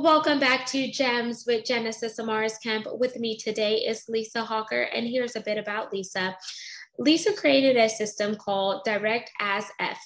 Welcome back to Gems with Genesis Amaris Kemp. With me today is Lisa Hocker, and here's a bit about Lisa. Lisa created a system called Direct as F.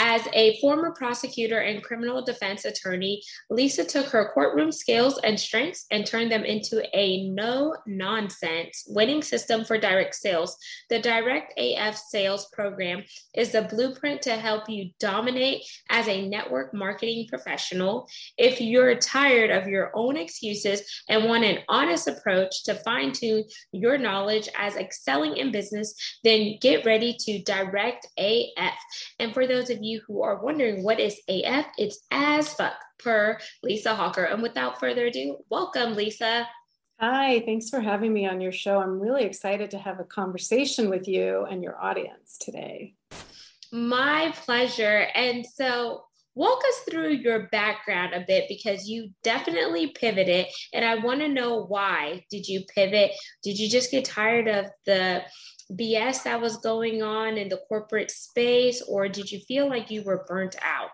As a former prosecutor and criminal defense attorney, Lisa took her courtroom skills and strengths and turned them into a no nonsense winning system for direct sales. The Direct AF sales program is the blueprint to help you dominate as a network marketing professional. If you're tired of your own excuses and want an honest approach to fine tune your knowledge as excelling in business, then get ready to Direct AF. And for those of you you who are wondering what is AF, it's as fuck per Lisa Hocker. And without further ado, welcome, Lisa. Hi, thanks for having me on your show. I'm really excited to have a conversation with you and your audience today. My pleasure. And so, walk us through your background a bit because you definitely pivoted and i want to know why did you pivot did you just get tired of the BS that was going on in the corporate space, or did you feel like you were burnt out?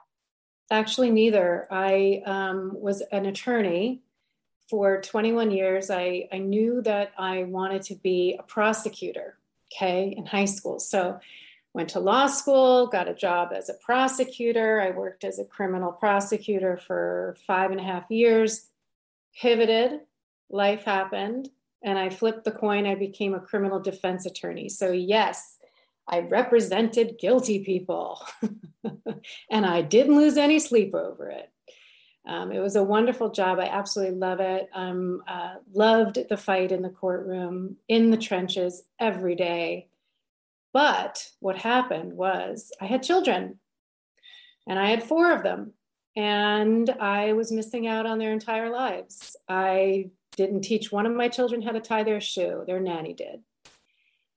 Actually, neither. I um, was an attorney for 21 years. I, I knew that I wanted to be a prosecutor, okay, in high school. So went to law school, got a job as a prosecutor. I worked as a criminal prosecutor for five and a half years, pivoted, life happened, and I flipped the coin. I became a criminal defense attorney. So, yes, I represented guilty people and I didn't lose any sleep over it. Um, it was a wonderful job. I absolutely love it. Um, uh, loved the fight in the courtroom, in the trenches every day. But what happened was I had children and I had four of them, and I was missing out on their entire lives. I didn't teach one of my children how to tie their shoe, their nanny did.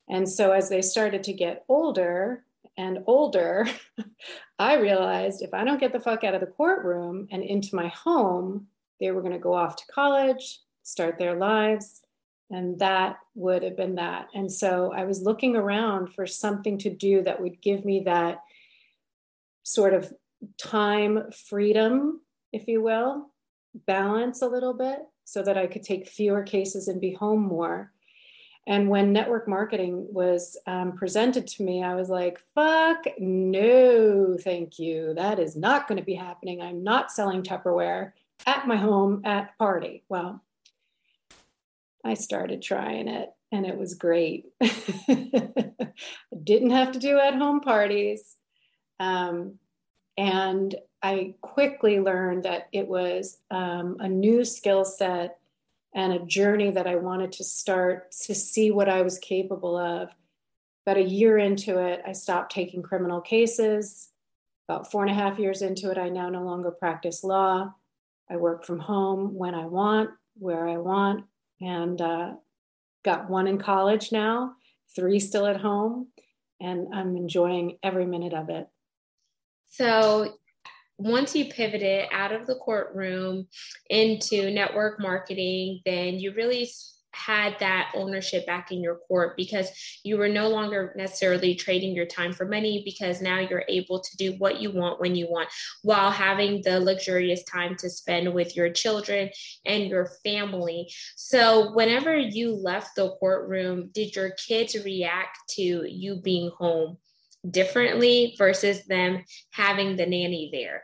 And so as they started to get older and older, I realized if I don't get the fuck out of the courtroom and into my home, they were going to go off to college, start their lives. And that would have been that. And so I was looking around for something to do that would give me that sort of time freedom, if you will, balance a little bit so that I could take fewer cases and be home more. And when network marketing was um, presented to me, I was like, fuck no, thank you. That is not going to be happening. I'm not selling Tupperware at my home at a party. Well, I started trying it and it was great. Didn't have to do at home parties. Um, and I quickly learned that it was um, a new skill set and a journey that I wanted to start to see what I was capable of. About a year into it, I stopped taking criminal cases. About four and a half years into it, I now no longer practice law. I work from home when I want, where I want, and uh, got one in college now, three still at home, and I'm enjoying every minute of it. So once you pivoted out of the courtroom into network marketing, then you really had that ownership back in your court because you were no longer necessarily trading your time for money because now you're able to do what you want when you want while having the luxurious time to spend with your children and your family. So, whenever you left the courtroom, did your kids react to you being home? differently versus them having the nanny there?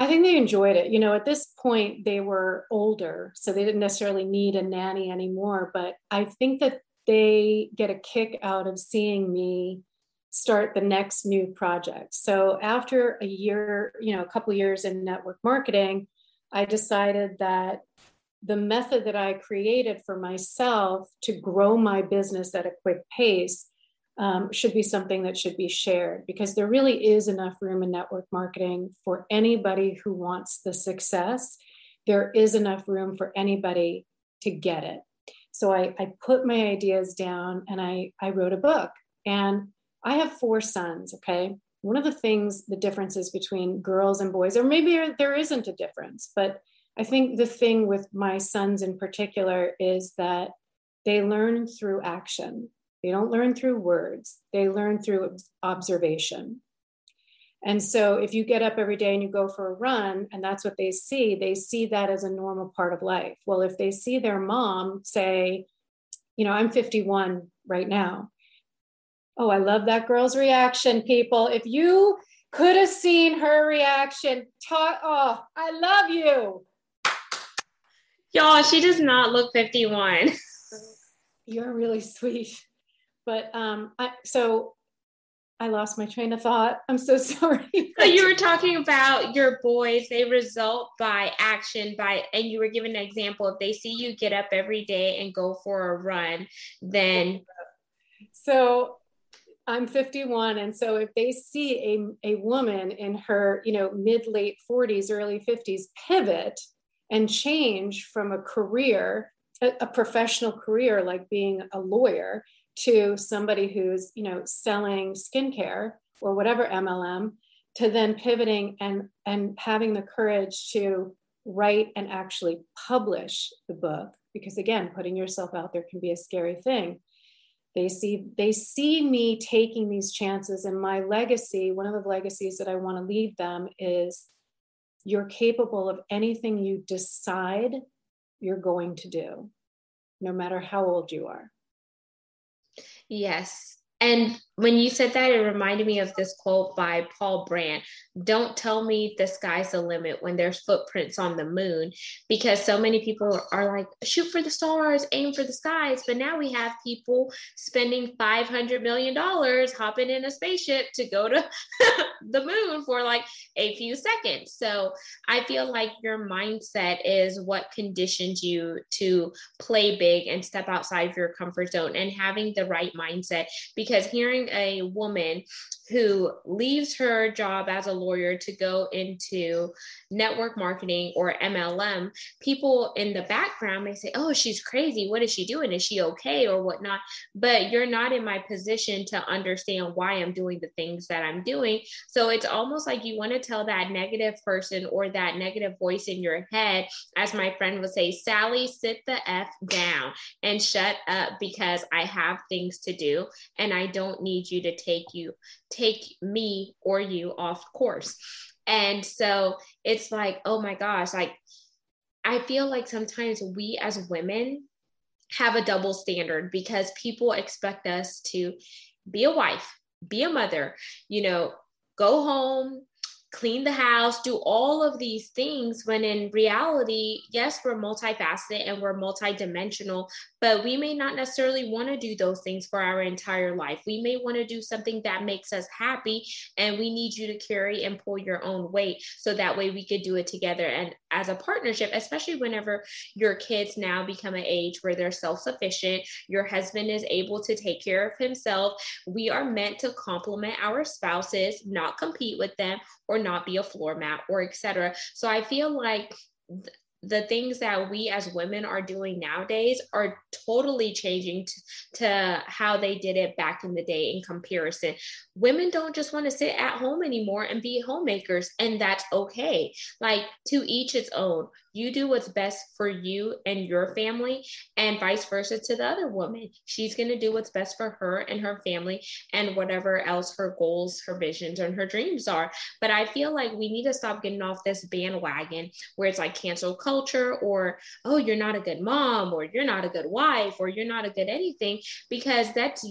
I think they enjoyed it. You know, at this point, they were older, so they didn't necessarily need a nanny anymore. But I think that they get a kick out of seeing me start the next new project. So after a year, you know, a couple years in network marketing, I decided that the method that I created for myself to grow my business at a quick pace um, should be something that should be shared because there really is enough room in network marketing for anybody who wants the success. There is enough room for anybody to get it. So I, I put my ideas down and I, I wrote a book. And I have four sons, okay? One of the things, the differences between girls and boys, or maybe there isn't a difference, but I think the thing with my sons in particular is that they learn through action they don't learn through words, they learn through observation. And so if you get up every day and you go for a run and that's what they see, they see that as a normal part of life. Well, if they see their mom say, you know, I'm 51 right now. Oh, I love that girl's reaction, people. If you could have seen her reaction, talk, oh, I love you. Y'all, she does not look 51. You're really sweet. But um, I, so I lost my train of thought. I'm so sorry. so you were talking about your boys, they result by action by and you were giving an example if they see you get up every day and go for a run, then so I'm 51 and so if they see a, a woman in her, you know, mid late 40s, early 50s pivot and change from a career, a, a professional career like being a lawyer to somebody who's you know selling skincare or whatever mlm to then pivoting and and having the courage to write and actually publish the book. Because again putting yourself out there can be a scary thing. They see they see me taking these chances and my legacy one of the legacies that i want to leave them is you're capable of anything you decide you're going to do no matter how old you are Yes. And when you said that, it reminded me of this quote by Paul Brandt Don't tell me the sky's the limit when there's footprints on the moon, because so many people are like, shoot for the stars, aim for the skies. But now we have people spending $500 million hopping in a spaceship to go to the moon for like a few seconds. So I feel like your mindset is what conditions you to play big and step outside of your comfort zone and having the right mindset. Because hearing a woman who leaves her job as a lawyer to go into network marketing or MLM, people in the background may say, Oh, she's crazy. What is she doing? Is she okay or whatnot? But you're not in my position to understand why I'm doing the things that I'm doing. So it's almost like you want to tell that negative person or that negative voice in your head, as my friend would say, Sally, sit the F down and shut up because I have things to do and I don't need you to take you take me or you off course. And so it's like, oh my gosh, like I feel like sometimes we as women have a double standard because people expect us to be a wife, be a mother, you know, go home, clean the house, do all of these things when in reality, yes, we're multifaceted and we're multidimensional, but we may not necessarily want to do those things for our entire life. We may want to do something that makes us happy, and we need you to carry and pull your own weight so that way we could do it together. And as a partnership, especially whenever your kids now become an age where they're self sufficient, your husband is able to take care of himself, we are meant to complement our spouses, not compete with them or not be a floor mat or etc. So I feel like th- the things that we as women are doing nowadays are totally changing to how they did it back in the day in comparison. Women don't just want to sit at home anymore and be homemakers, and that's okay. Like to each its own. You do what's best for you and your family, and vice versa to the other woman. She's going to do what's best for her and her family, and whatever else her goals, her visions, and her dreams are. But I feel like we need to stop getting off this bandwagon where it's like cancel culture, or oh, you're not a good mom, or you're not a good wife, or you're not a good anything, because that's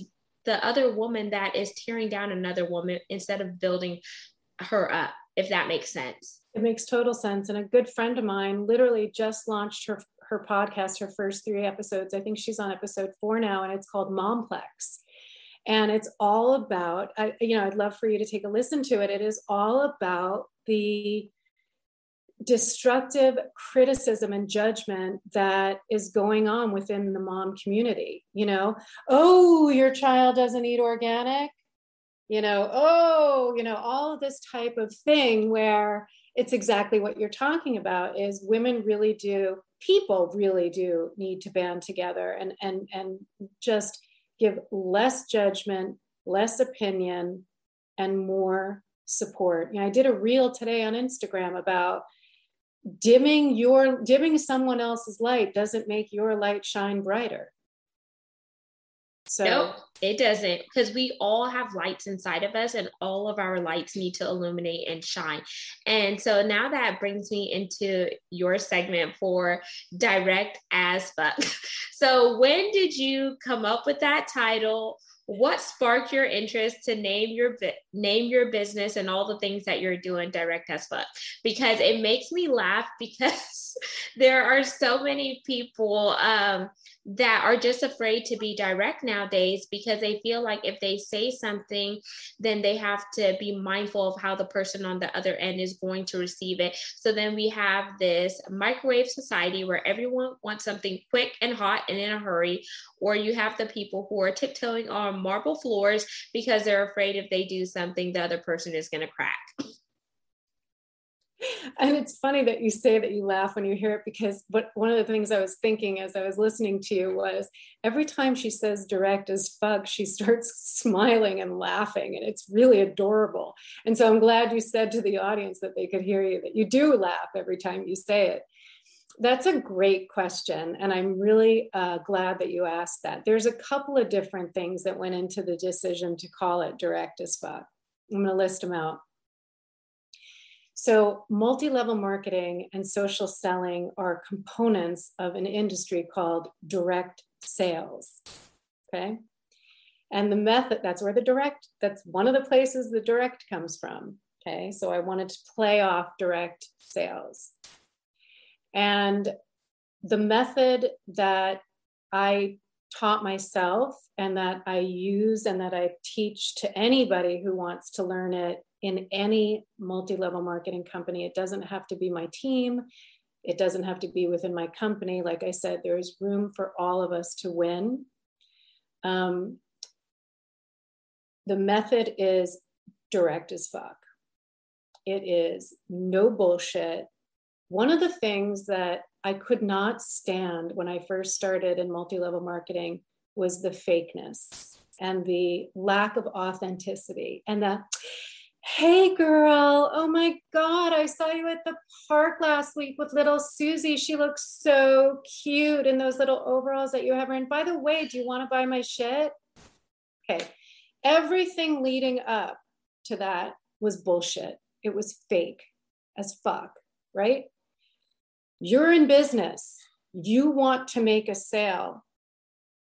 the other woman that is tearing down another woman instead of building her up, if that makes sense. It makes total sense. And a good friend of mine literally just launched her her podcast, her first three episodes. I think she's on episode four now, and it's called Momplex. And it's all about, I, you know, I'd love for you to take a listen to it. It is all about the destructive criticism and judgment that is going on within the mom community. You know, oh, your child doesn't eat organic. You know, oh, you know, all this type of thing where it's exactly what you're talking about is women really do people really do need to band together and and and just give less judgment less opinion and more support. You know i did a reel today on instagram about dimming your dimming someone else's light doesn't make your light shine brighter So nope, it doesn't because we all have lights inside of us and all of our lights need to illuminate and shine. And so now that brings me into your segment for direct as fuck. So when did you come up with that title? what sparked your interest to name your name your business and all the things that you're doing direct as fuck because it makes me laugh because there are so many people um, that are just afraid to be direct nowadays because they feel like if they say something, then they have to be mindful of how the person on the other end is going to receive it. So then we have this microwave society where everyone wants something quick and hot and in a hurry, or you have the people who are tiptoeing on marble floors because they're afraid if they do something, the other person is going to crack and it's funny that you say that you laugh when you hear it because but one of the things I was thinking as I was listening to you was every time she says direct as fuck, she starts smiling and laughing, and it's really adorable. And so I'm glad you said to the audience that they could hear you that you do laugh every time you say it. That's a great question. And I'm really uh, glad that you asked that. There's a couple of different things that went into the decision to call it direct as fuck. I'm going to list them out. So, multi level marketing and social selling are components of an industry called direct sales. Okay. And the method, that's where the direct, that's one of the places the direct comes from. Okay. So, I wanted to play off direct sales. And the method that I taught myself and that I use and that I teach to anybody who wants to learn it in any multi-level marketing company it doesn't have to be my team. It doesn't have to be within my company. Like i said there is room for all of us to win. Um, the method is direct as fuck. It is no bullshit. One of the things that i could not stand when i first started in multi-level marketing was the fakeness and the lack of authenticity and the Hey girl, oh my God, I saw you at the park last week with little Susie. She looks so cute in those little overalls that you have her in. By the way, do you want to buy my shit? Okay. Everything leading up to that was bullshit. It was fake as fuck, right? You're in business. You want to make a sale.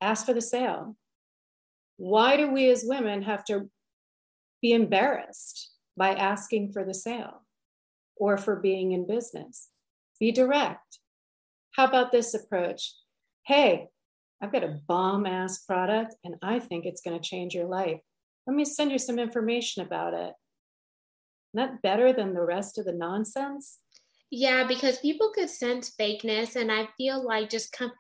Ask for the sale. Why do we as women have to be embarrassed? By asking for the sale or for being in business. Be direct. How about this approach? Hey, I've got a bomb ass product and I think it's going to change your life. Let me send you some information about it. Not better than the rest of the nonsense? Yeah, because people could sense fakeness, and I feel like just come.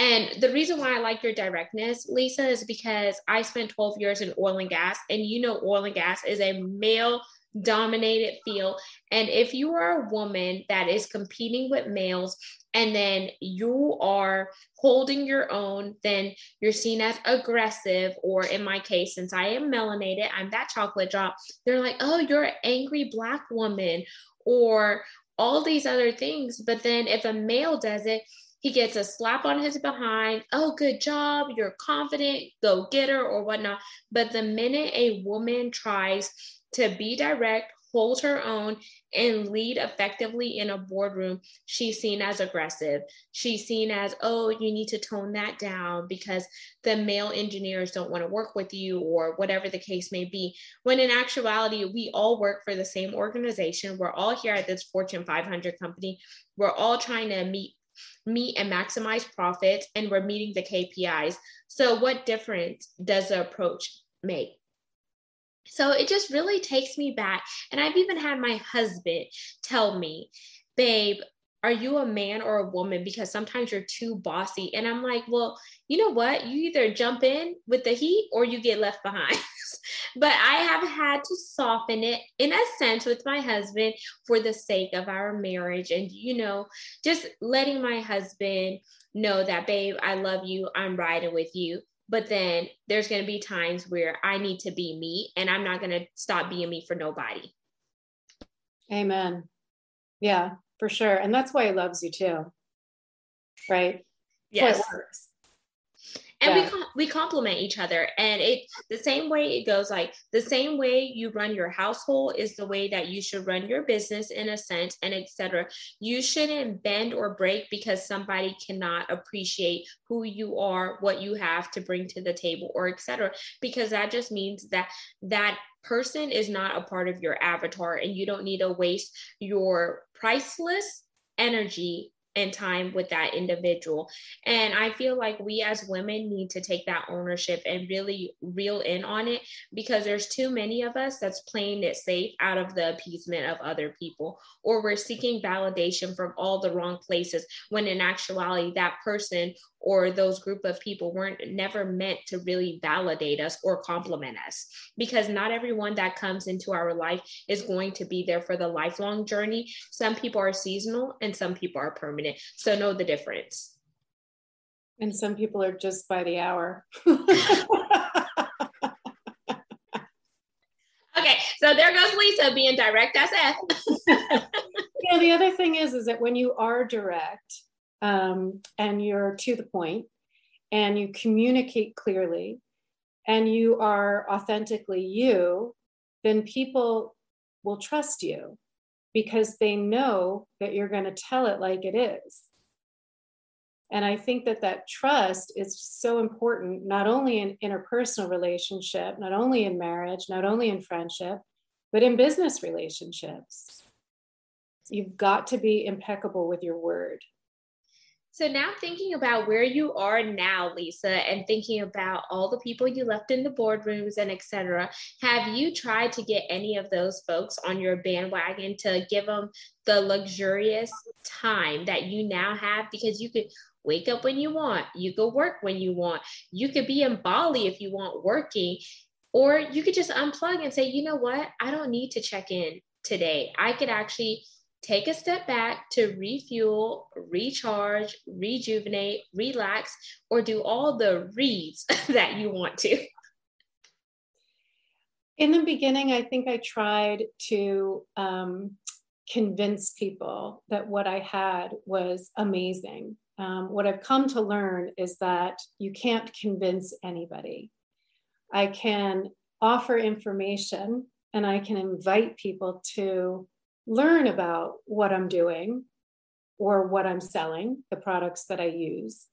And the reason why I like your directness, Lisa, is because I spent 12 years in oil and gas, and you know, oil and gas is a male dominated field. And if you are a woman that is competing with males and then you are holding your own, then you're seen as aggressive. Or in my case, since I am melanated, I'm that chocolate drop. They're like, oh, you're an angry Black woman, or all these other things. But then if a male does it, he gets a slap on his behind. Oh, good job. You're confident, go getter, or whatnot. But the minute a woman tries to be direct, hold her own, and lead effectively in a boardroom, she's seen as aggressive. She's seen as, oh, you need to tone that down because the male engineers don't want to work with you, or whatever the case may be. When in actuality, we all work for the same organization. We're all here at this Fortune 500 company. We're all trying to meet meet and maximize profits and we're meeting the KPIs. So what difference does the approach make? So it just really takes me back. And I've even had my husband tell me, babe, are you a man or a woman? Because sometimes you're too bossy. And I'm like, well, you know what? You either jump in with the heat or you get left behind. but I have had to soften it in a sense with my husband for the sake of our marriage. And, you know, just letting my husband know that, babe, I love you. I'm riding with you. But then there's going to be times where I need to be me and I'm not going to stop being me for nobody. Amen. Yeah, for sure. And that's why he loves you too. Right? Yes. and yeah. we we complement each other and it the same way it goes like the same way you run your household is the way that you should run your business in a sense and etc you shouldn't bend or break because somebody cannot appreciate who you are what you have to bring to the table or etc because that just means that that person is not a part of your avatar and you don't need to waste your priceless energy and time with that individual. And I feel like we as women need to take that ownership and really reel in on it because there's too many of us that's playing it safe out of the appeasement of other people, or we're seeking validation from all the wrong places when in actuality, that person or those group of people weren't never meant to really validate us or compliment us. Because not everyone that comes into our life is going to be there for the lifelong journey. Some people are seasonal and some people are permanent. So know the difference. And some people are just by the hour. Okay so there goes lisa being direct as f. Yeah the other thing is is that when you are direct um, and you're to the point and you communicate clearly and you are authentically you, then people will trust you because they know that you're going to tell it like it is. And I think that that trust is so important, not only in interpersonal relationship, not only in marriage, not only in friendship, but in business relationships. You've got to be impeccable with your word. So now thinking about where you are now, Lisa, and thinking about all the people you left in the boardrooms and etc., have you tried to get any of those folks on your bandwagon to give them the luxurious time that you now have? Because you could wake up when you want, you could work when you want, you could be in Bali if you want working, or you could just unplug and say, you know what, I don't need to check in today. I could actually take a step back to refuel, recharge, rejuvenate, relax, or do all the reads that you want to? In the beginning, I think I tried to um, convince people that what I had was amazing. Um, what I've come to learn is that you can't convince anybody. I can offer information and I can invite people to learn about what I'm doing or what I'm selling, the products that I use.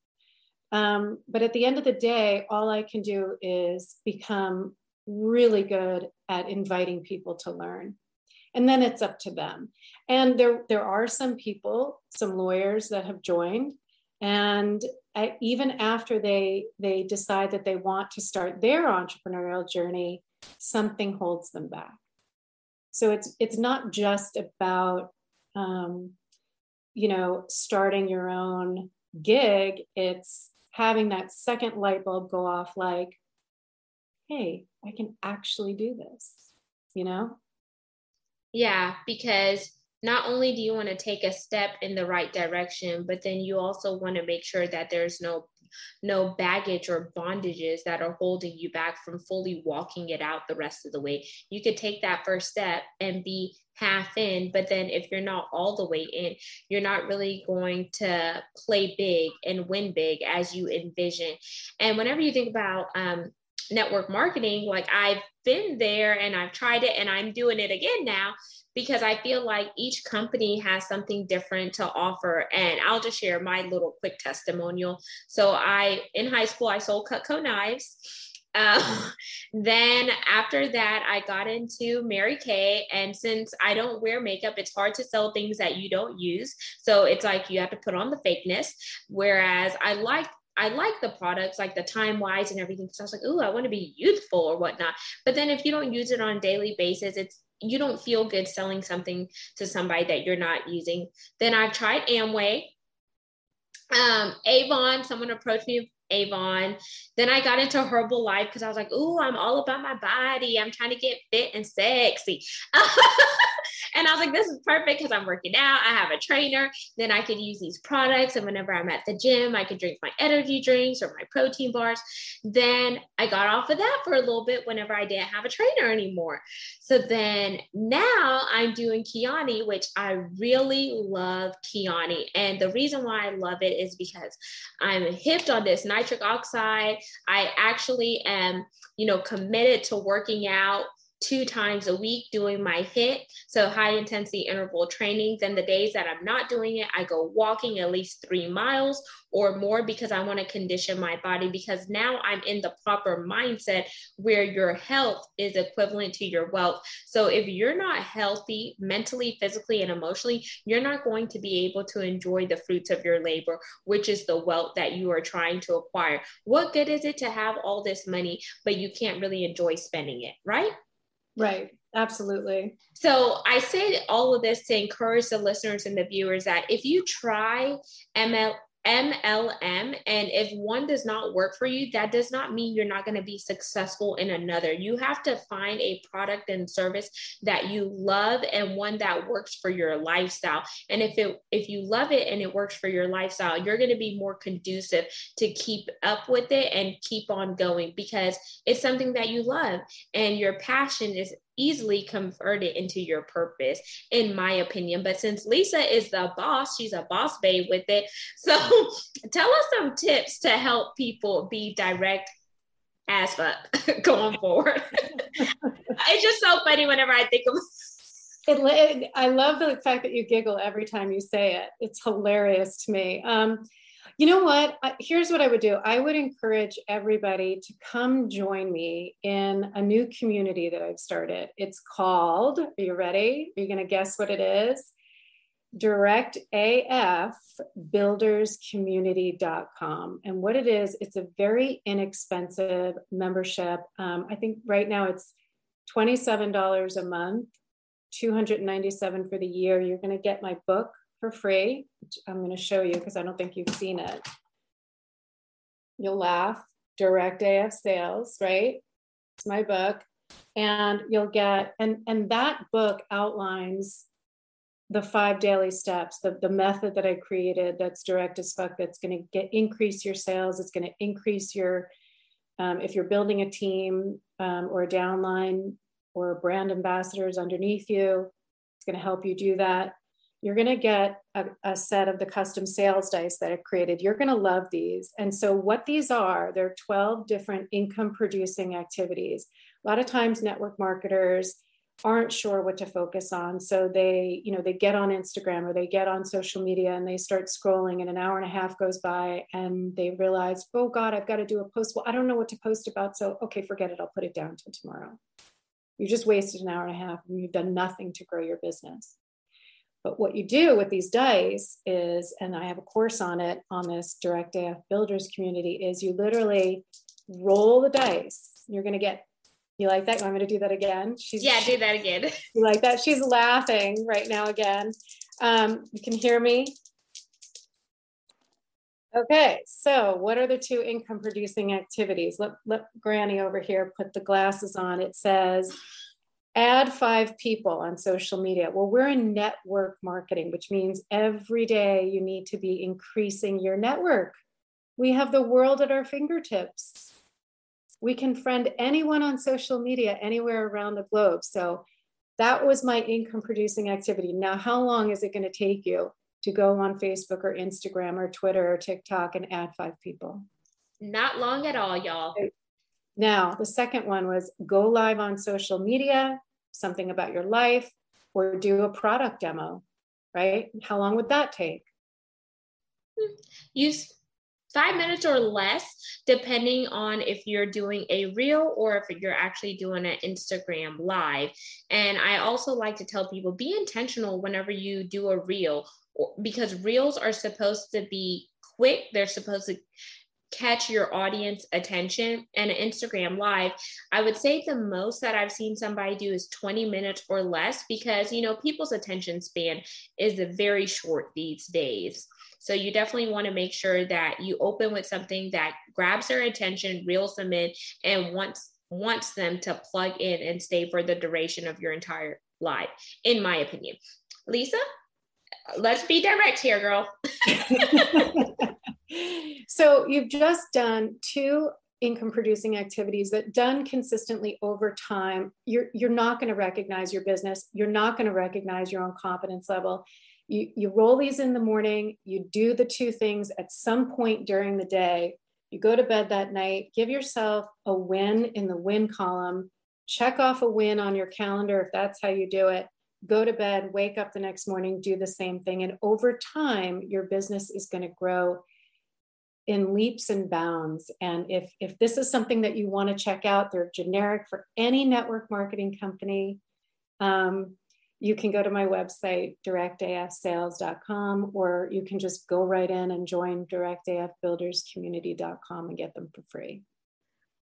Um, but at the end of the day, all I can do is become really good at inviting people to learn. And then it's up to them. And there, there are some people, some lawyers that have joined. And I, even after they, they decide that they want to start their entrepreneurial journey, something holds them back. So it's it's not just about um, you know starting your own gig. It's having that second light bulb go off, like, hey, I can actually do this. You know? Yeah, because not only do you want to take a step in the right direction, but then you also want to make sure that there's no no baggage or bondages that are holding you back from fully walking it out the rest of the way. You could take that first step and be half in, but then if you're not all the way in, you're not really going to play big and win big as you envision. And whenever you think about um, network marketing, like I've been there and I've tried it and I'm doing it again now because I feel like each company has something different to offer. And I'll just share my little quick testimonial. So I, in high school, I sold Cutco knives. Uh, then after that, I got into Mary Kay. And since I don't wear makeup, it's hard to sell things that you don't use. So it's like you have to put on the fakeness. Whereas I like I like the products, like the TimeWise and everything. So I was like, ooh, I want to be youthful or whatnot. But then if you don't use it on a daily basis, it's you don't feel good selling something to somebody that you're not using. Then I've tried Amway, um, Avon. Someone approached me Avon. Then I got into Herbalife because I was like, "Ooh, I'm all about my body. I'm trying to get fit and sexy." and I was like, this is perfect because I'm working out. I have a trainer. Then I could use these products. And whenever I'm at the gym, I could drink my energy drinks or my protein bars. Then I got off of that for a little bit whenever I didn't have a trainer anymore. So then now I'm doing Kyani, which I really love Kyani. And the reason why I love it is because I'm hipped on this nitric oxide. I actually am, you know, committed to working out two times a week doing my HIIT, so high intensity interval training. Then the days that I'm not doing it, I go walking at least three miles or more because I want to condition my body because now I'm in the proper mindset where your health is equivalent to your wealth. So if you're not healthy mentally, physically, and emotionally, you're not going to be able to enjoy the fruits of your labor, which is the wealth that you are trying to acquire. What good is it to have all this money, but you can't really enjoy spending it, right? Right. Absolutely. So I say all of this to encourage the listeners and the viewers that if you try ML, MLM. And if one does not work for you, that does not mean you're not going to be successful in another. You have to find a product and service that you love and one that works for your lifestyle. And if it if you love it and it works for your lifestyle, you're going to be more conducive to keep up with it and keep on going because it's something that you love and your passion is easily convert it into your purpose, in my opinion. But since Lisa is the boss, she's a boss babe with it. So tell us some tips to help people be direct as fuck going forward. it's just so funny whenever I think of it, it, I love the fact that you giggle every time you say it. It's hilarious to me. Um, you know what? Here's what I would do I would encourage everybody to come join me in a new community that I've started. It's called, are you ready? Are you going to guess what it is? Direct AF builderscommunity.com. And what it is, it's a very inexpensive membership. Um, I think right now it's $27 a month, 297 for the year. You're going to get my book for free, I'm going to show you because I don't think you've seen it. You'll laugh. Direct AF Sales, right? It's my book. And you'll get, and, and that book outlines the five daily steps, the, the method that I created that's direct as fuck, that's going to get increase your sales. It's going to increase your, um, if you're building a team um, or a downline or brand ambassadors underneath you, it's going to help you do that you're going to get a, a, set of the custom sales dice that I've created. You're going to love these. And so, what these are, they're 12 different income producing activities. A lot of times, network marketers aren't sure what to focus on so they you know they get on instagram or they get on social media and they start scrolling and an hour and a half goes by and they realize oh god i've got to do a post well i don't know what to post about so okay forget it i'll put it down till tomorrow you just wasted an hour and a half and you've done nothing to grow your business but what you do with these dice is, and I have a course on it on this Direct AF Builders community, is you literally roll the dice. You're going to get, you like that? I'm going to do that again. She's, yeah, do that again. You like that? She's laughing right now again. Um, you can hear me. Okay, so what are the two income producing activities? Let, let Granny over here put the glasses on. It says add five people on social media. Well, we're in network marketing, which means every day you need to be increasing your network. We have the world at our fingertips. We can friend anyone on social media anywhere around the globe. So that was my income producing activity. Now, how long is it going to take you to go on Facebook or Instagram or Twitter or TikTok and add five people? Not long at all, y'all. Now, the second one was go live on social media something about your life, or do a product demo, right? How long would that take? Use five minutes or less, depending on if you're doing a reel or if you're actually doing an Instagram live. And I also like to tell people be intentional whenever you do a reel because reels are supposed to be quick, they're supposed to catch your audience attention and an Instagram live, I would say the most that I've seen somebody do is 20 minutes or less because, you know, people's attention span is very short these days. So you definitely want to make sure that you open with something that grabs their attention, reels them in, and wants wants them to plug in and stay for the duration of your entire live, in my opinion. Lisa, let's be direct here, girl. so you've just done two income producing activities that done consistently over time. You're you're not going to recognize your business. You're not going to recognize your own competence level. You you roll these in the morning. You do the two things at some point during the day. You go to bed that night. Give yourself a win in the win column. Check off a win on your calendar if that's how you do it. Go to bed wake up the next morning do the same thing. And over time your business is going to grow in leaps and bounds. And if, if this is something that you want to check out, they're generic for any network marketing company. Um, you can go to my website, directafsales.com, or you can just go right in and join directafbuilderscommunity.com and get them for free.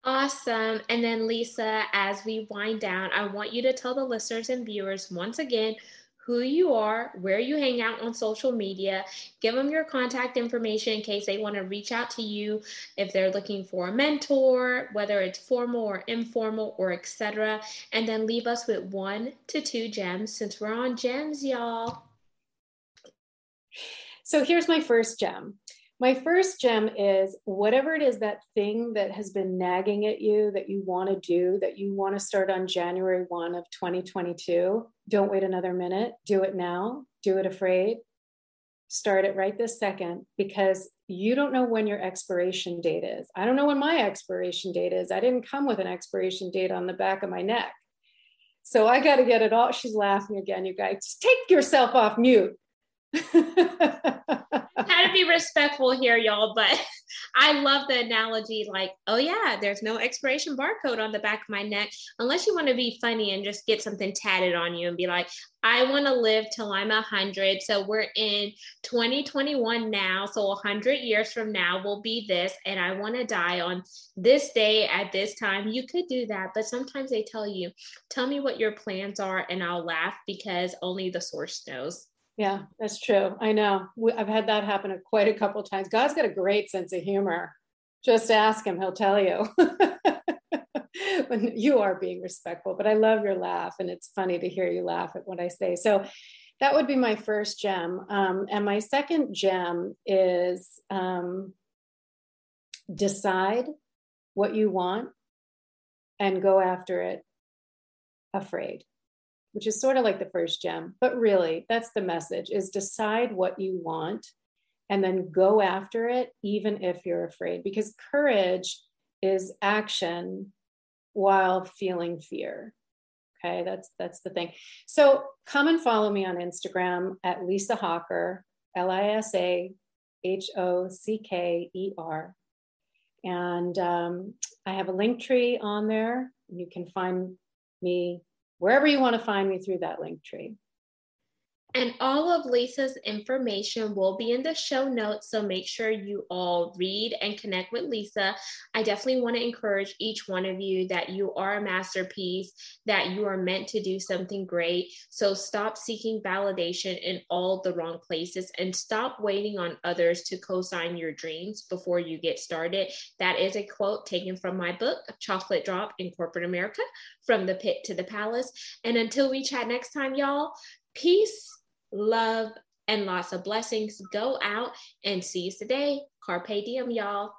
Awesome. And then, Lisa, as we wind down, I want you to tell the listeners and viewers once again who you are, where you hang out on social media, give them your contact information in case they want to reach out to you if they're looking for a mentor, whether it's formal or informal or etc. And then leave us with one to two gems since we're on gems, y'all. So here's my first gem. My first gem is whatever it is that thing that has been nagging at you that you want to do, that you want to start on January 1 of 2022. Don't wait another minute. Do it now. Do it afraid. Start it right this second because you don't know when your expiration date is. I don't know when my expiration date is. I didn't come with an expiration date on the back of my neck. So I got to get it all. She's laughing again, you guys. Take yourself off mute. Had to be respectful here, y'all, but I love the analogy like, oh, yeah, there's no expiration barcode on the back of my neck, unless you want to be funny and just get something tatted on you and be like, I want to live till I'm 100. So we're in 2021 now. So 100 years from now will be this, and I want to die on this day at this time. You could do that, but sometimes they tell you, tell me what your plans are, and I'll laugh because only the source knows. Yeah, that's true. I know. I've had that happen quite a couple times. God's got a great sense of humor. Just ask him, he'll tell you. when you are being respectful, but I love your laugh and it's funny to hear you laugh at what I say. So that would be my first gem. Um, and my second gem is um, decide what you want and go after it afraid which is sort of like the first gem. But really, that's the message is decide what you want and then go after it, even if you're afraid, because courage is action while feeling fear. Okay, that's that's the thing. So come and follow me on Instagram at Lisa Hocker, L-I-S-A H-O-C-K-E-R. And um, I have a link tree on there. You can find me wherever you want to find me through that link tree. And all of Lisa's information will be in the show notes. So make sure you all read and connect with Lisa. I definitely want to encourage each one of you that you are a masterpiece, that you are meant to do something great. So stop seeking validation in all the wrong places and stop waiting on others to co sign your dreams before you get started. That is a quote taken from my book, Chocolate Drop in Corporate America From the Pit to the Palace. And until we chat next time, y'all, peace love, and lots of blessings. Go out and seize the day. Carpe diem, y'all.